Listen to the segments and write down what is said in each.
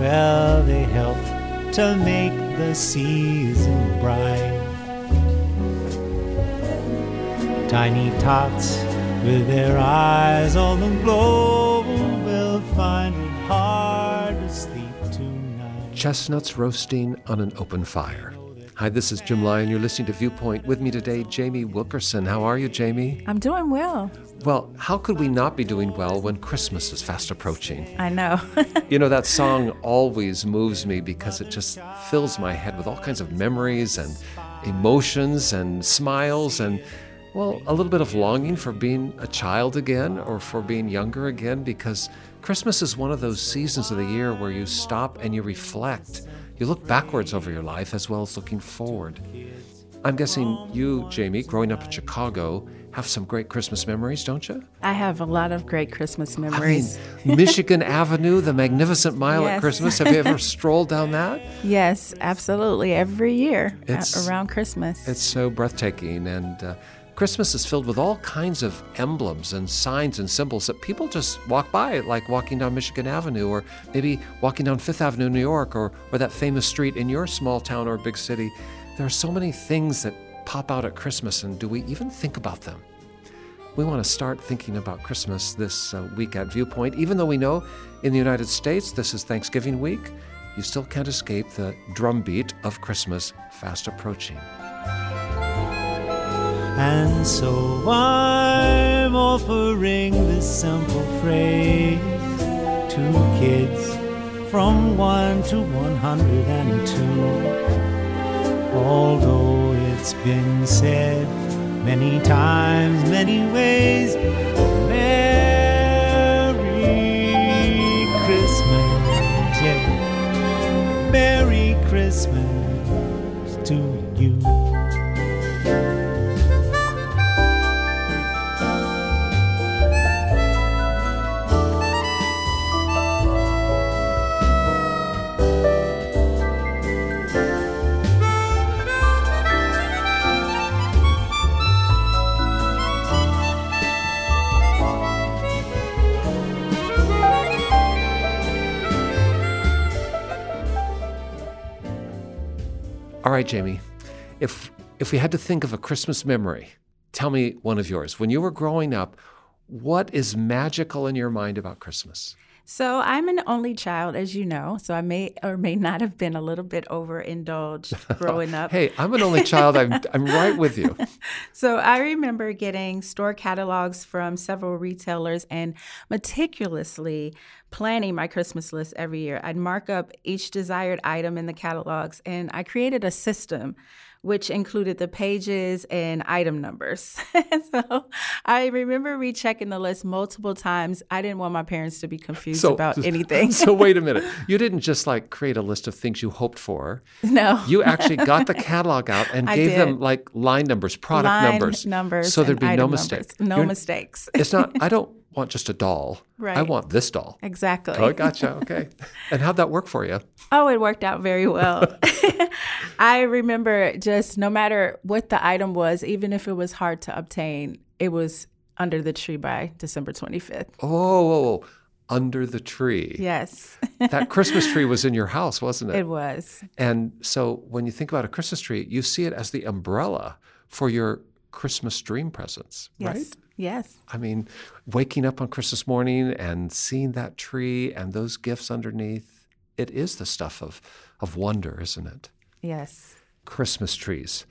Well, they help to make the season bright. Tiny tots with their eyes on the globe will find it hard to sleep tonight. Chestnuts roasting on an open fire. Hi, this is Jim Lyon. You're listening to Viewpoint. With me today, Jamie Wilkerson. How are you, Jamie? I'm doing well. Well, how could we not be doing well when Christmas is fast approaching? I know. you know, that song always moves me because it just fills my head with all kinds of memories and emotions and smiles and well, a little bit of longing for being a child again or for being younger again because Christmas is one of those seasons of the year where you stop and you reflect. You look backwards over your life as well as looking forward. I'm guessing you, Jamie, growing up in Chicago, have some great Christmas memories, don't you? I have a lot of great Christmas memories. I mean, Michigan Avenue, the magnificent mile Yes. at Christmas. Have you ever strolled down that? yes, absolutely. Every year It's- around Christmas. It's so breathtaking. And uh, Christmas is filled with all kinds of emblems and signs and symbols that people just walk by, like walking down Michigan Avenue or maybe walking down Fifth Avenue in New York or, or that famous street in your small town or big city. There are so many things that pop out at Christmas, and do we even think about them? We want to start thinking about Christmas this uh, week at Viewpoint. Even though we know in the United States this is Thanksgiving week, you still can't escape the drumbeat of Christmas fast approaching. And so I'm offering this simple phrase to kids from 1 to 102. Although it's been said many times, many ways, Merry Christmas, yeah. Merry Christmas to you. Right, Jamie. If if we had to think of a Christmas memory, tell me one of yours. When you were growing up, what is magical in your mind about Christmas? So I'm an only child, as you know, so I may or may not have been a little bit overindulged growing up. Hey, I'm an only child. I'm I'm right with you. So I remember getting store catalogs from several retailers and meticulously planning my Christmas list every year. I'd mark up each desired item in the catalogs and I created a system which included the pages and item numbers. so I remember rechecking the list multiple times. I didn't want my parents to be confused about anything. so wait a minute. You didn't just like create a list of things you hoped for. no. You actually got the catalog out and I gave them like line numbers, product Line numbers, numbers so there'd be no mistakes. No You're- mistakes. It's not. I don't want just a doll. Right. I want this doll. exactly. Oh, gotcha. Okay. and how'd that work for you? Oh, it worked out very well. I remember just no matter what the item was, even if it was hard to obtain, it was under the tree by December 25th. Oh, whoa, whoa. under the tree. Yes, That Christmas tree was in your house, wasn't it? it was. And so when you think about a Christmas tree, you see it as the umbrella for your Christmas dream presents, Yes. right? Yes. I mean, waking up on Christmas morning and seeing that tree and those gifts underneath, it is the stuff of, of wonder, isn't it? Yes. Christmas trees.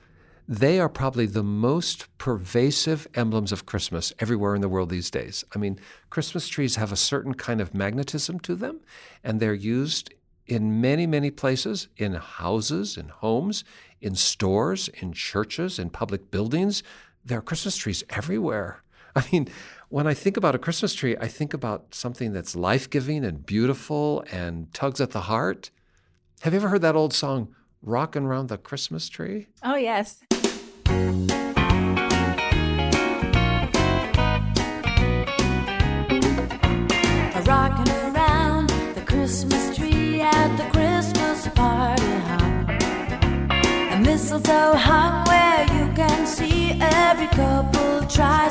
They are probably the most pervasive emblems of Christmas everywhere in the world these days. I mean, Christmas trees have a certain kind of magnetism to them, and they're used in many, many places in houses, in homes, in stores, in churches, in public buildings. There are Christmas trees everywhere. I mean, when I think about a Christmas tree, I think about something that's life giving and beautiful and tugs at the heart. Have you ever heard that old song, Rockin' Around the Christmas Tree? Oh, yes. Rocking around the Christmas tree at the Christmas party hop. A mistletoe hung where you can see every couple tries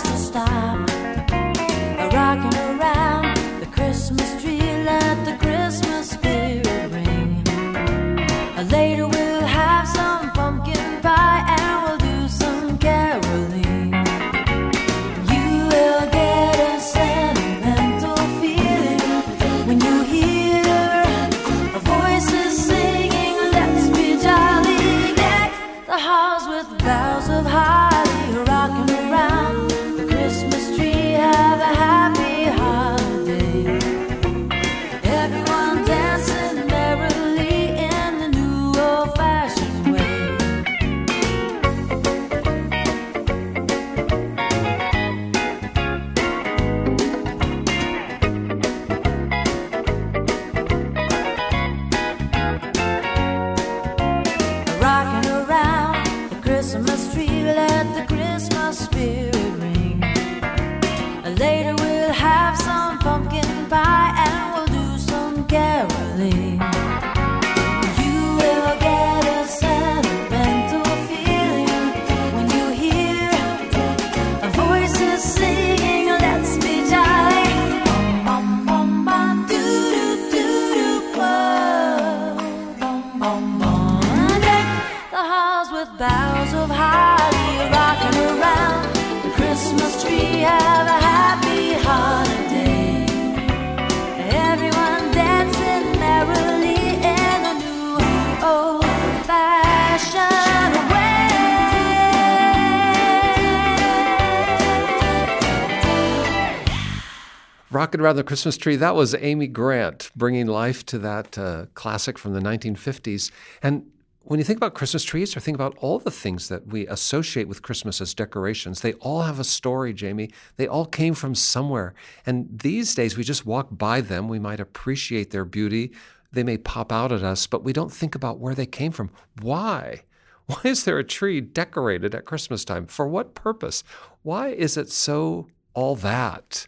Rockin' Around the Christmas Tree, that was Amy Grant bringing life to that uh, classic from the 1950s. And when you think about Christmas trees or think about all the things that we associate with Christmas as decorations, they all have a story, Jamie. They all came from somewhere. And these days, we just walk by them. We might appreciate their beauty. They may pop out at us, but we don't think about where they came from. Why? Why is there a tree decorated at Christmas time? For what purpose? Why is it so all that?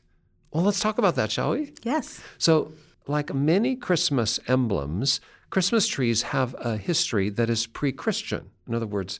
Well, let's talk about that, shall we? Yes. So, like many Christmas emblems, Christmas trees have a history that is pre Christian. In other words,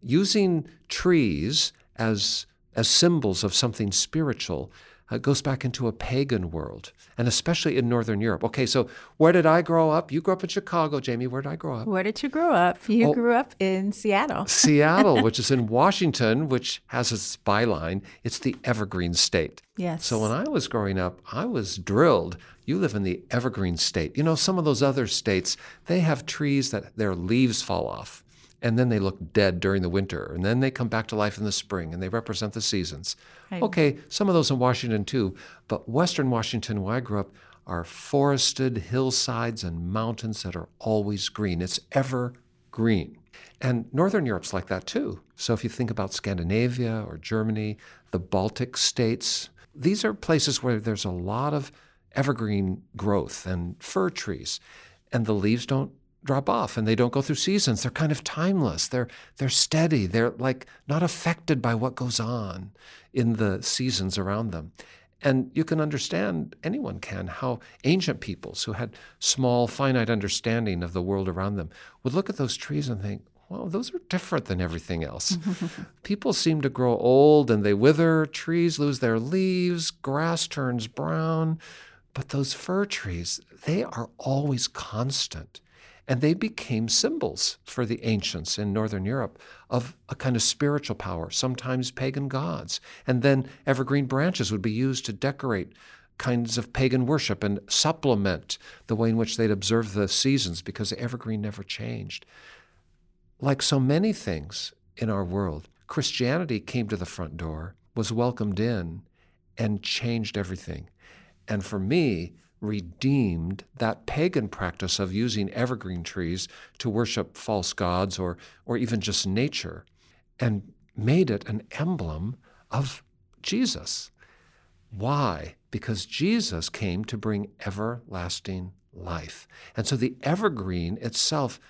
using trees as, as symbols of something spiritual uh, goes back into a pagan world, and especially in Northern Europe. Okay, so where did I grow up? You grew up in Chicago, Jamie. Where did I grow up? Where did you grow up? You Oh. grew up in Seattle. Seattle, which is in Washington, which has its byline. It's the Evergreen State. Yes. So when I was growing up, I was drilled. You live in the Evergreen State. You know, some of those other states, they have trees that their leaves fall off and then they look dead during the winter and then they come back to life in the spring and they represent the seasons. Right. Okay, some of those in Washington too, but Western Washington, where I grew up, are forested hillsides and mountains that are always green. It's evergreen. And Northern Europe's like that too. So if you think about Scandinavia or Germany, the Baltic states, these are places where there's a lot of evergreen growth and fir trees. And the leaves don't drop off and they don't go through seasons. They're kind of timeless. They're they're steady. They're like not affected by what goes on in the seasons around them. And you can understand, anyone can, how ancient peoples who had small, finite understanding of the world around them would look at those trees and think, well, those are different than everything else. People seem to grow old and they wither, trees lose their leaves, grass turns brown. But those fir trees, they are always constant. And they became symbols for the ancients in Northern Europe of a kind of spiritual power, sometimes pagan gods. And then evergreen branches would be used to decorate kinds of pagan worship and supplement the way in which they'd observe the seasons because the evergreen never changed. Like so many things in our world, Christianity came to the front door, was welcomed in, and changed everything. And for me, redeemed that pagan practice of using evergreen trees to worship false gods or, or even just nature and made it an emblem of Jesus. Why? Because Jesus came to bring everlasting life. And so the evergreen itself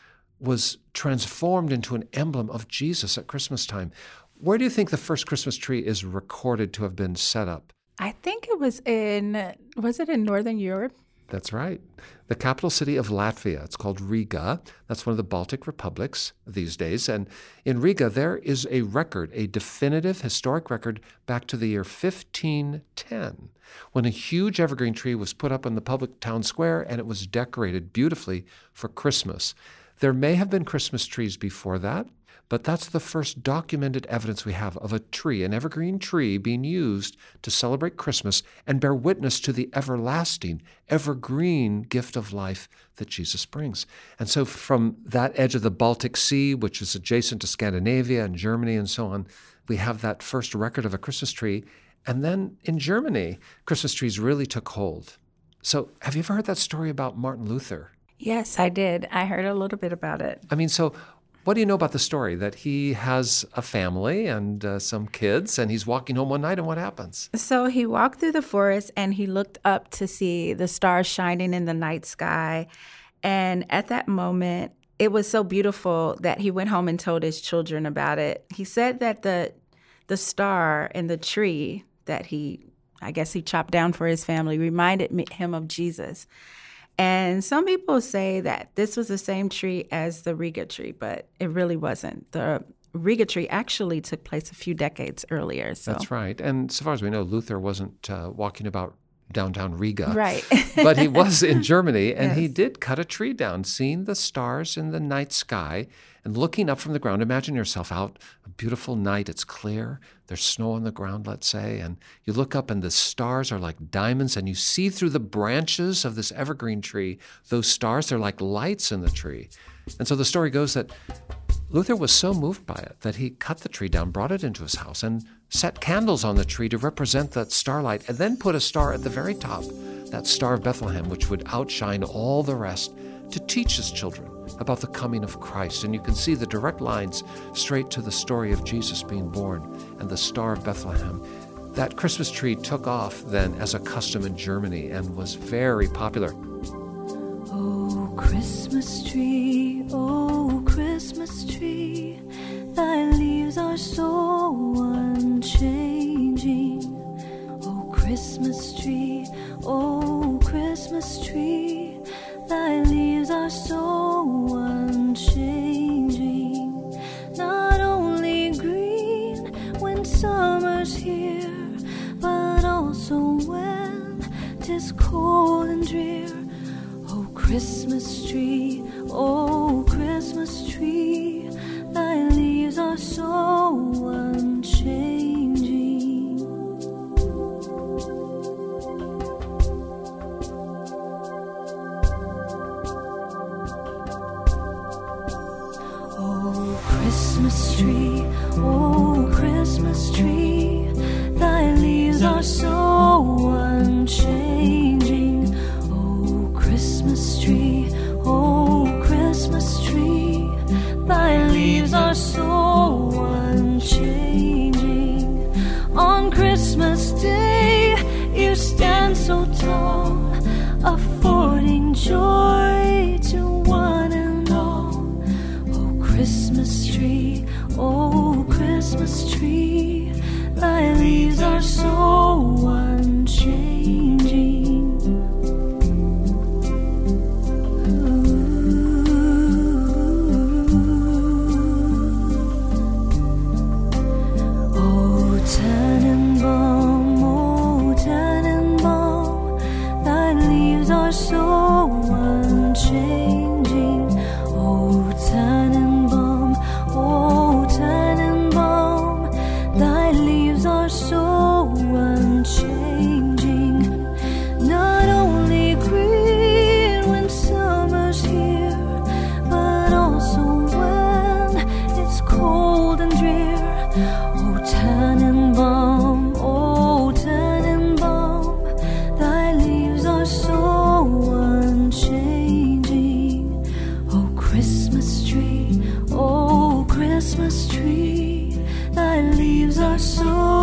was transformed into an emblem of Jesus at Christmas time. Where do you think the first Christmas tree is recorded to have been set up? I think it was in, was it in Northern Europe? That's right. The capital city of Latvia. It's called Riga. That's one of the Baltic republics these days. And in Riga, there is a record, a definitive historic record back to the year 1510, when a huge evergreen tree was put up in the public town square and it was decorated beautifully for Christmas. There may have been Christmas trees before that, but that's the first documented evidence we have of a tree, an evergreen tree, being used to celebrate Christmas and bear witness to the everlasting, evergreen gift of life that Jesus brings. And so, from that edge of the Baltic Sea, which is adjacent to Scandinavia and Germany and so on, we have that first record of a Christmas tree. And then in Germany, Christmas trees really took hold. So, have you ever heard that story about Martin Luther? Yes, I did. I heard a little bit about it. I mean, so what do you know about the story? That he has a family and uh, some kids, and he's walking home one night, and what happens? So he walked through the forest and he looked up to see the stars shining in the night sky. And at that moment, it was so beautiful that he went home and told his children about it. He said that the the star and the tree that he I guess he chopped down for his family reminded him of Jesus. And some people say that this was the same tree as the Riga tree, but it really wasn't. The Riga tree actually took place a few decades earlier. So. That's right. And so far as we know, Luther wasn't uh, walking about downtown Riga. Right. but he was in Germany and Yes. he did cut a tree down, seeing the stars in the night sky and looking up from the ground. Imagine yourself out, a beautiful night, it's clear, there's snow on the ground, let's say, and you look up and the stars are like diamonds and you see through the branches of this evergreen tree, those stars, they're like lights in the tree. And so the story goes that Luther was so moved by it that he cut the tree down, brought it into his house, and set candles on the tree to represent that starlight, and then put a star at the very top, that star of Bethlehem, which would outshine all the rest, to teach his children about the coming of Christ. And you can see the direct lines straight to the story of Jesus being born and the star of Bethlehem. That Christmas tree took off then as a custom in Germany and was very popular. Oh, Christmas tree, oh, Christmas tree, thy leaves are so unchanging. Oh, Christmas tree, oh, Christmas tree, thy leaves are so unchanging. Not only green when summer's here, but also when 'tis cold and drear. Oh, Christmas tree, oh, Christmas tree, leaves leaves are so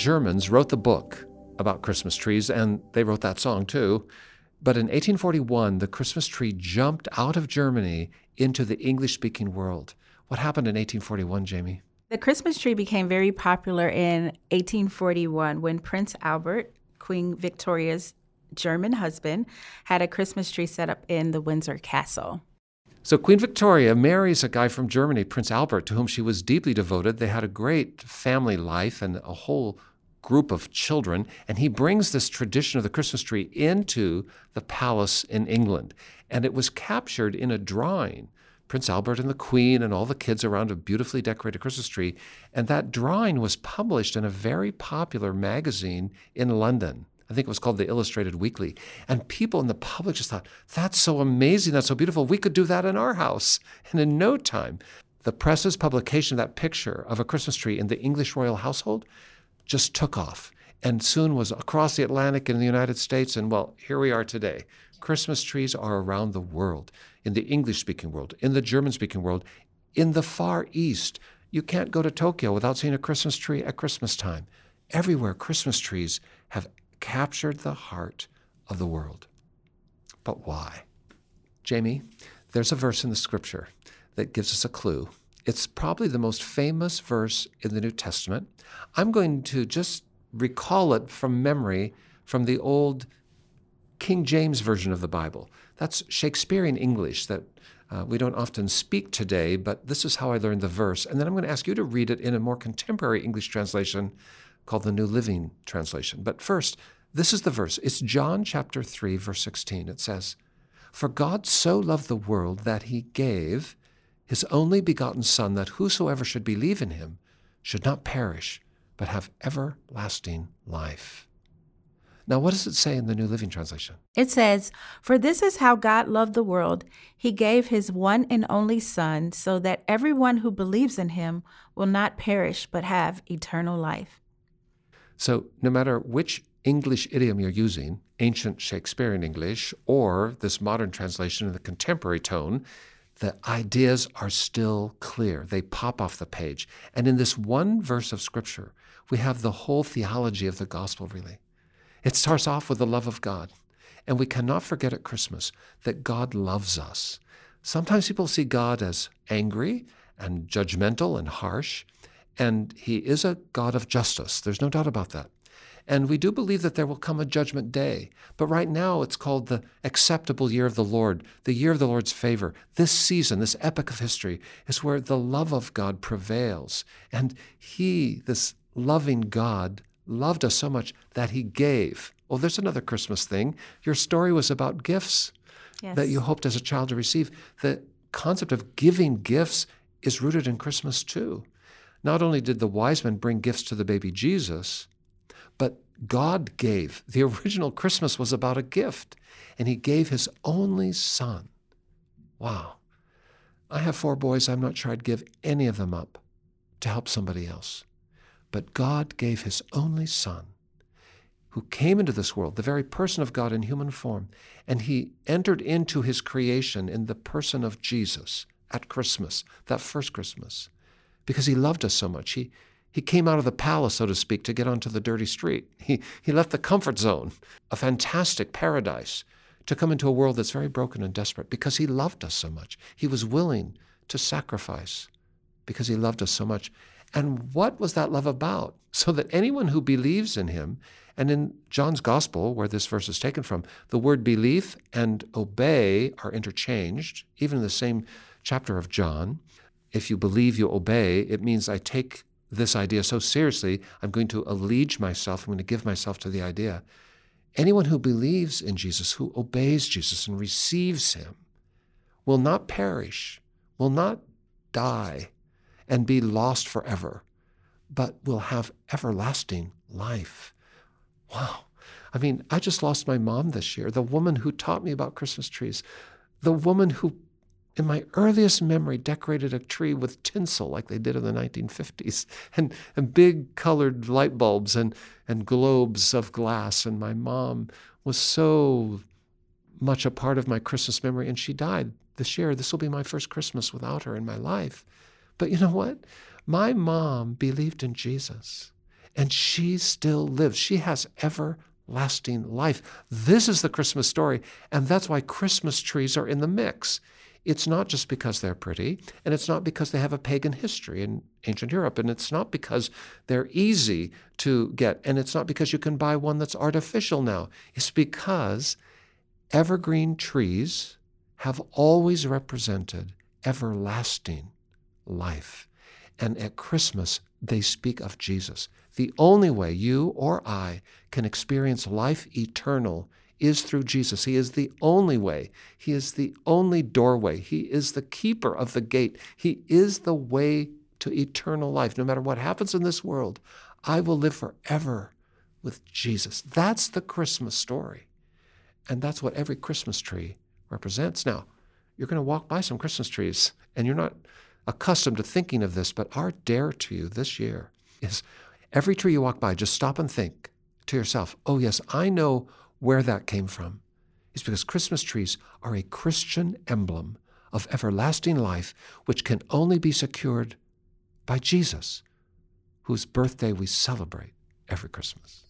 Germans wrote the book about Christmas trees, and they wrote that song too. But in 1841, the Christmas tree jumped out of Germany into the English speaking world. What happened in 1841, Jamie? The Christmas tree became very popular in 1841 when Prince Albert, Queen Victoria's German husband, had a Christmas tree set up in the Windsor Castle. So Queen Victoria marries a guy from Germany, Prince Albert, to whom she was deeply devoted. They had a great family life and a whole group of children, and he brings this tradition of the Christmas tree into the palace in England. And it was captured in a drawing. Prince Albert and the Queen and all the kids around a beautifully decorated Christmas tree. And that drawing was published in a very popular magazine in London. I think it was called the Illustrated Weekly. And people in the public just thought, that's so amazing, that's so beautiful. We could do that in our house. And in no time, the press's publication of that picture of a Christmas tree in the English royal household just took off and soon was across the Atlantic in the United States. And well, here we are today. Christmas trees are around the world, in the English speaking world, in the German speaking world, in the Far East. You can't go to Tokyo without seeing a Christmas tree at Christmas time. Everywhere, Christmas trees have captured the heart of the world. But why? Jamie, there's a verse in the scripture that gives us a clue. It's probably the most famous verse in the New Testament. I'm going to just recall it from memory from the old King James Version of the Bible. That's Shakespearean English that uh, we don't often speak today, but this is how I learned the verse. And then I'm going to ask you to read it in a more contemporary English translation called the New Living Translation. But first, this is the verse. It's John chapter 3, verse 16. It says, For God so loved the world that he gave his only begotten Son, that whosoever should believe in him should not perish, but have everlasting life. Now, what does it say in the New Living Translation? It says, For this is how God loved the world. He gave his one and only Son, so that everyone who believes in him will not perish, but have eternal life. So, no matter which English idiom you're using, ancient Shakespearean English, or this modern translation in the contemporary tone, the ideas are still clear. They pop off the page. And in this one verse of Scripture, we have the whole theology of the gospel, really. It starts off with the love of God. And we cannot forget at Christmas that God loves us. Sometimes people see God as angry and judgmental and harsh, and He is a God of justice. There's no doubt about that. And we do believe that there will come a judgment day. But right now, it's called the acceptable year of the Lord, the year of the Lord's favor. This season, this epoch of history, is where the love of God prevails. And He, this loving God, loved us so much that He gave. Oh, there's another Christmas thing. Your story was about gifts yes. that you hoped as a child to receive. The concept of giving gifts is rooted in Christmas too. Not only did the wise men bring gifts to the baby Jesus, God gave. The original Christmas was about a gift, and He gave His only Son. Wow. I have four boys. I'm not sure I'd give any of them up to help somebody else. But God gave His only Son, who came into this world, the very person of God in human form, and He entered into His creation in the person of Jesus at Christmas, that first Christmas, because He loved us so much. He, he came out of the palace, so to speak, to get onto the dirty street. He, he left the comfort zone, a fantastic paradise, to come into a world that's very broken and desperate because he loved us so much. He was willing to sacrifice because he loved us so much. And what was that love about? So that anyone who believes in him, and in John's gospel, where this verse is taken from, the word belief and obey are interchanged, even in the same chapter of John. If you believe, you obey, it means I take this idea so seriously, I'm going to allege myself, I'm going to give myself to the idea. Anyone who believes in Jesus, who obeys Jesus and receives him, will not perish, will not die and be lost forever, but will have everlasting life. Wow. I mean, I just lost my mom this year, the woman who taught me about Christmas trees, the woman who in my earliest memory, decorated a tree with tinsel like they did in the 1950s, and, and big colored light bulbs and, and globes of glass. And my mom was so much a part of my Christmas memory, and she died this year. This will be my first Christmas without her in my life. But you know what? My mom believed in Jesus. and she still lives. She has everlasting life. This is the Christmas story, and that's why Christmas trees are in the mix. It's not just because they're pretty, and it's not because they have a pagan history in ancient Europe, and it's not because they're easy to get, and it's not because you can buy one that's artificial now. It's because evergreen trees have always represented everlasting life. And at Christmas, they speak of Jesus. The only way you or I can experience life eternal is through Jesus. He is the only way. He is the only doorway. He is the keeper of the gate. He is the way to eternal life. No matter what happens in this world, I will live forever with Jesus. That's the Christmas story. And that's what every Christmas tree represents. Now, you're going to walk by some Christmas trees and you're not accustomed to thinking of this, but our dare to you this year is every tree you walk by, just stop and think to yourself, oh, yes, I know where that came from. is because Christmas trees are a Christian emblem of everlasting life, which can only be secured by Jesus, whose birthday we celebrate every Christmas.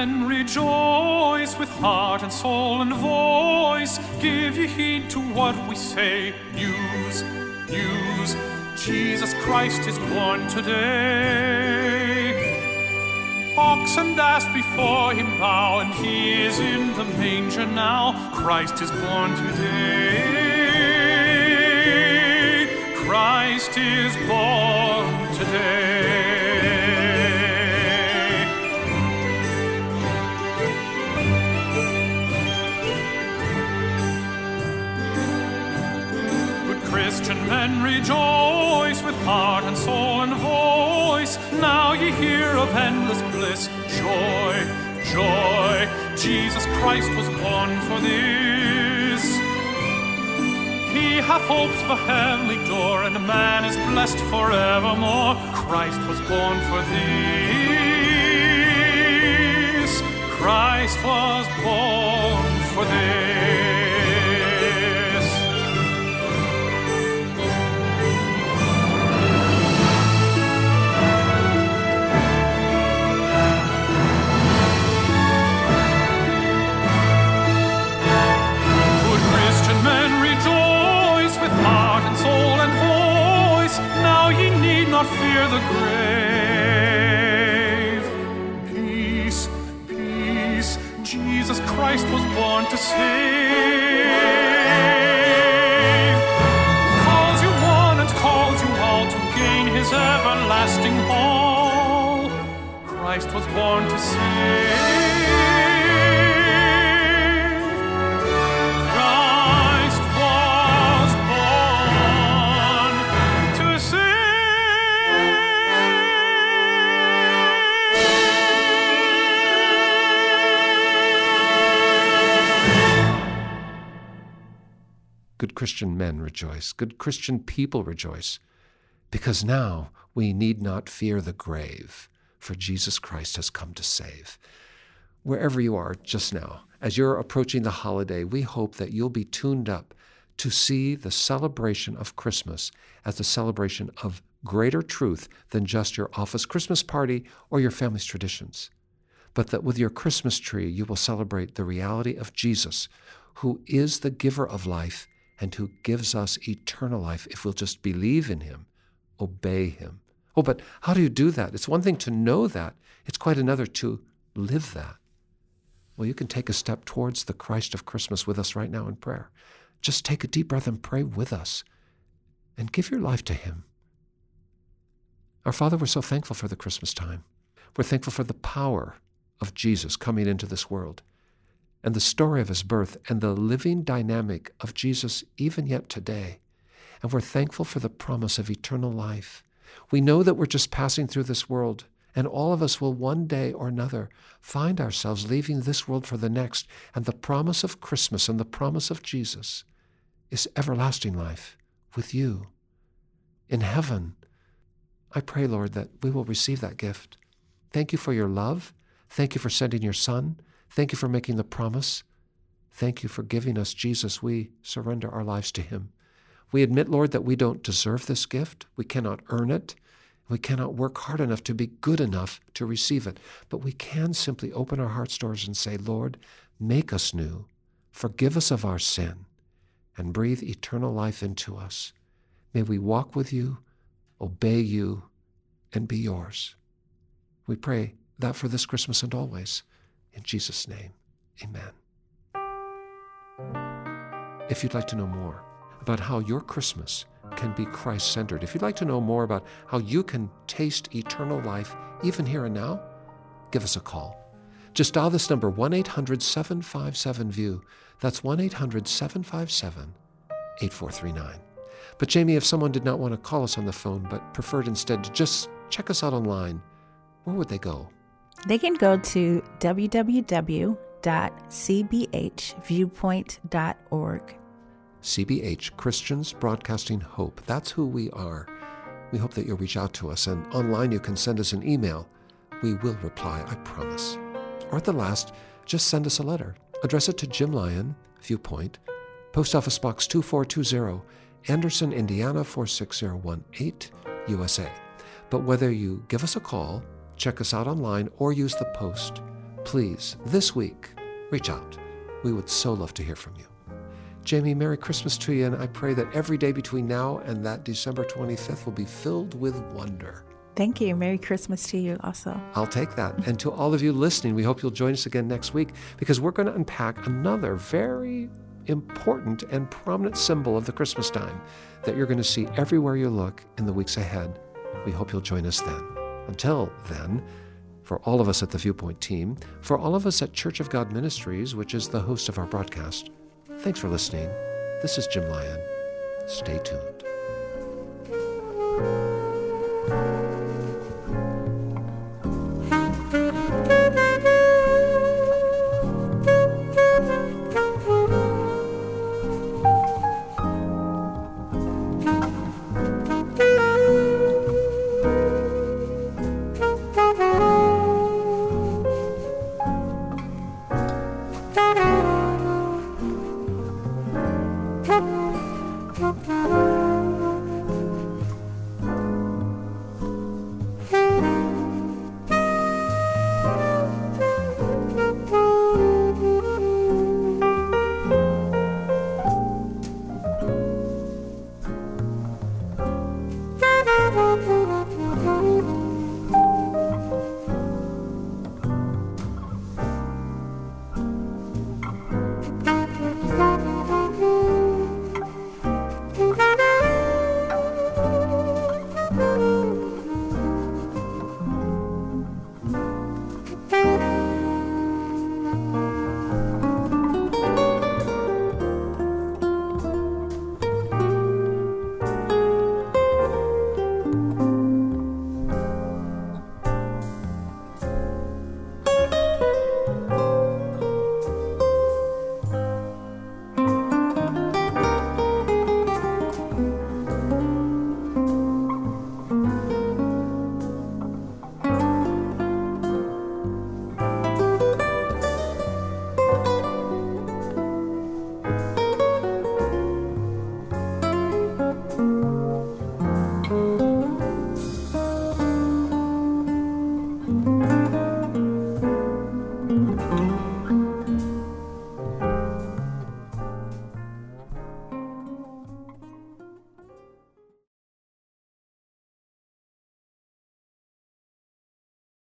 Men rejoice with heart and soul and voice. Give ye heed to what we say. News, news, Jesus Christ is born today. Ox and ass before him bow, and he is in the manger now. Christ is born today. Christ is born today. Christian men rejoice with heart and soul and voice. Now ye hear of endless bliss, joy, joy. Jesus Christ was born for this. He hath oped the heavenly door, and man is blessed forevermore. Christ was born for this. Christ was born for this. Good Christian men rejoice. Good Christian people rejoice. Because now we need not fear the grave, for Jesus Christ has come to save. Wherever you are just now, as you're approaching the holiday, we hope that you'll be tuned up to see the celebration of Christmas as a celebration of greater truth than just your office Christmas party or your family's traditions. But that with your Christmas tree, you will celebrate the reality of Jesus, who is the giver of life and who gives us eternal life if we'll just believe in him, obey him. Oh, but how do you do that? It's one thing to know that, it's quite another to live that. Well, you can take a step towards the Christ of Christmas with us right now in prayer. Just take a deep breath and pray with us and give your life to him. Our Father, we're so thankful for the Christmas time. We're thankful for the power of Jesus coming into this world and the story of his birth and the living dynamic of Jesus even yet today. And we're thankful for the promise of eternal life We know that we're just passing through this world, and all of us will one day or another find ourselves leaving this world for the next. And the promise of Christmas and the promise of Jesus is everlasting life with you in heaven. I pray, Lord, that we will receive that gift. Thank you for your love. Thank you for sending your Son. Thank you for making the promise. Thank you for giving us Jesus. We surrender our lives to him. We admit, Lord, that we don't deserve this gift. We cannot earn it. We cannot work hard enough to be good enough to receive it. But we can simply open our heart's doors and say, Lord, make us new. Forgive us of our sin and breathe eternal life into us. May we walk with you, obey you, and be yours. We pray that for this Christmas and always. In Jesus' name, amen. If you'd like to know more about how your Christmas can be Christ centered, if you'd like to know more about how you can taste eternal life even here and now, give us a call. Just dial this number 1 800 757 VIEW. That's 1 800 757 8439. But Jamie, if someone did not want to call us on the phone but preferred instead to just check us out online, where would they go? They can go to www.cbhviewpoint.org. CBH, Christians Broadcasting Hope. That's who we are. We hope that you'll reach out to us, and online you can send us an email. We will reply, I promise. Or at the last, just send us a letter. Address it to Jim Lyon, Viewpoint, Post Office Box 2420, Anderson, Indiana 46018, USA. But whether you give us a call, check us out online, or use the post, please, this week, reach out. We would so love to hear from you. Jamie, Merry Christmas to you, and I pray that every day between now and that December 25th will be filled with wonder. Thank you. Merry Christmas to you also. I'll take that. And to all of you listening, we hope you'll join us again next week because we're going to unpack another very important and prominent symbol of the Christmas time that you're going to see everywhere you look in the weeks ahead. We hope you'll join us then. Until then, for all of us at the Viewpoint team, for all of us at Church of God Ministries, which is the host of our broadcast, thanks for listening. This is Jim Lyon. Stay tuned.